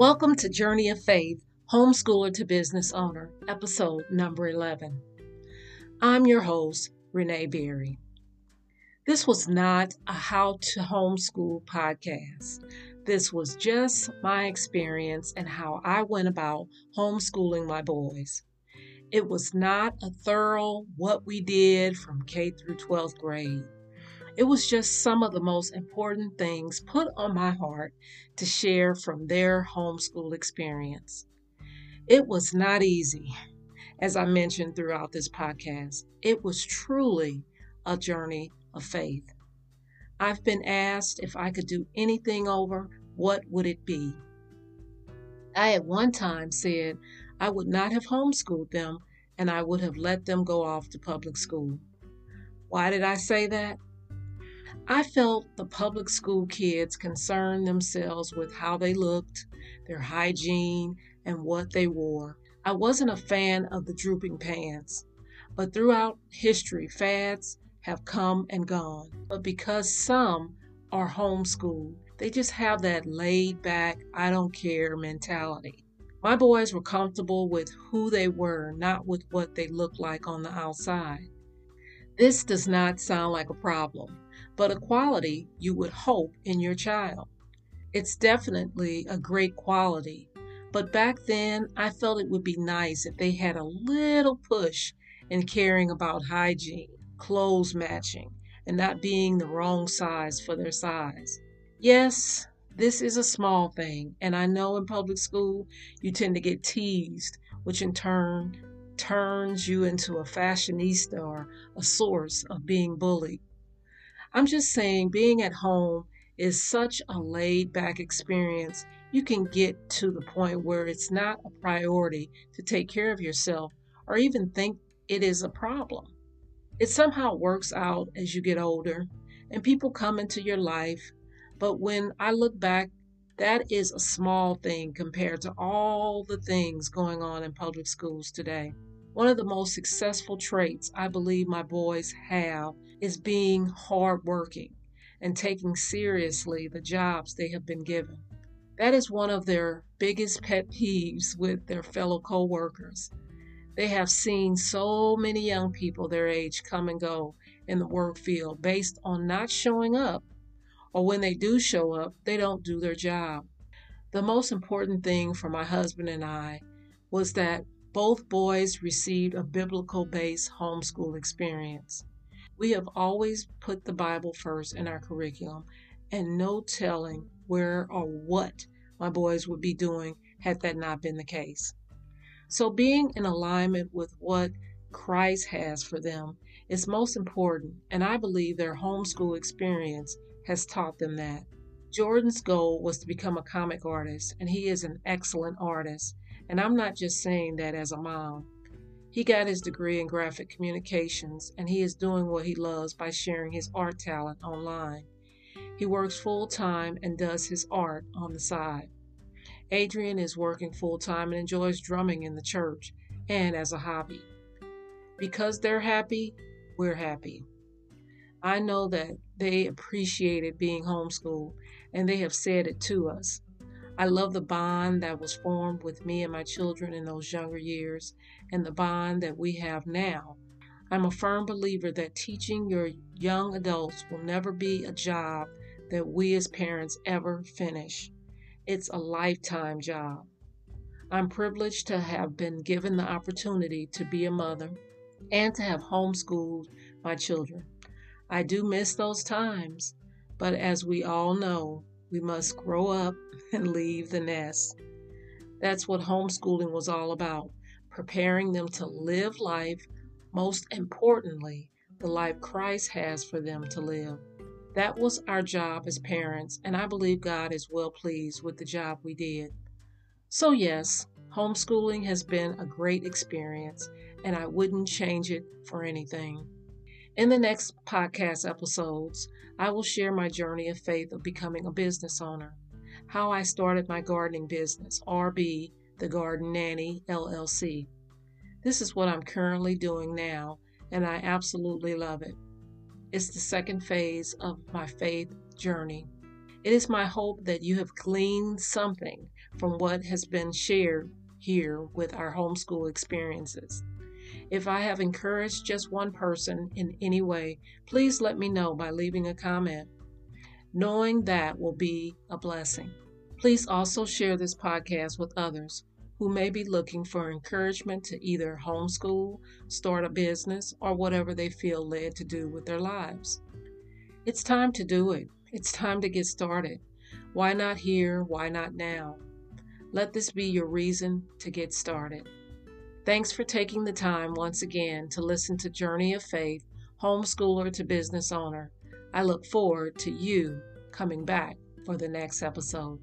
Welcome to Journey of Faith, Homeschooler to Business Owner, episode number 11. I'm your host, Renee Barry. This was not a how to homeschool podcast. This was just my experience and how I went about homeschooling my boys. It was not a thorough what we did from K through 12th grade. It was just some of the most important things put on my heart to share from their homeschool experience. It was not easy, as I mentioned throughout this podcast. It was truly a journey of faith. I've been asked if I could do anything over, what would it be? I at one time said I would not have homeschooled them and I would have let them go off to public school. Why did I say that? I felt the public school kids concerned themselves with how they looked, their hygiene, and what they wore. I wasn't a fan of the drooping pants, but throughout history, fads have come and gone. But because some are homeschooled, they just have that laid back, I don't care mentality. My boys were comfortable with who they were, not with what they looked like on the outside. This does not sound like a problem, but a quality you would hope in your child. It's definitely a great quality, but back then I felt it would be nice if they had a little push in caring about hygiene, clothes matching, and not being the wrong size for their size. Yes, this is a small thing, and I know in public school you tend to get teased, which in turn turns you into a fashionista or a source of being bullied. I'm just saying, being at home is such a laid back experience. You can get to the point where it's not a priority to take care of yourself or even think it is a problem. It somehow works out as you get older and people come into your life but when I look back, that is a small thing compared to all the things going on in public schools today. One of the most successful traits I believe my boys have is being hardworking and taking seriously the jobs they have been given. That is one of their biggest pet peeves with their fellow coworkers. They have seen so many young people their age come and go in the work field based on not showing up or when they do show up, they don't do their job. The most important thing for my husband and I was that both boys received a biblical based homeschool experience. We have always put the Bible first in our curriculum, and no telling where or what my boys would be doing had that not been the case. So, being in alignment with what Christ has for them is most important, and I believe their homeschool experience has taught them that. Jordan's goal was to become a comic artist, and he is an excellent artist. And I'm not just saying that as a mom. He got his degree in graphic communications, and he is doing what he loves by sharing his art talent online. He works full time and does his art on the side. Adrian is working full time and enjoys drumming in the church and as a hobby. Because they're happy, we're happy. I know that they appreciated being homeschooled and they have said it to us. I love the bond that was formed with me and my children in those younger years and the bond that we have now. I'm a firm believer that teaching your young adults will never be a job that we as parents ever finish. It's a lifetime job. I'm privileged to have been given the opportunity to be a mother and to have homeschooled my children. I do miss those times, but as we all know, we must grow up and leave the nest. That's what homeschooling was all about preparing them to live life, most importantly, the life Christ has for them to live. That was our job as parents, and I believe God is well pleased with the job we did. So, yes, homeschooling has been a great experience, and I wouldn't change it for anything. In the next podcast episodes, I will share my journey of faith of becoming a business owner, how I started my gardening business, RB, the Garden Nanny LLC. This is what I'm currently doing now, and I absolutely love it. It's the second phase of my faith journey. It is my hope that you have gleaned something from what has been shared here with our homeschool experiences. If I have encouraged just one person in any way, please let me know by leaving a comment. Knowing that will be a blessing. Please also share this podcast with others who may be looking for encouragement to either homeschool, start a business, or whatever they feel led to do with their lives. It's time to do it. It's time to get started. Why not here? Why not now? Let this be your reason to get started. Thanks for taking the time once again to listen to Journey of Faith, Homeschooler to Business Owner. I look forward to you coming back for the next episode.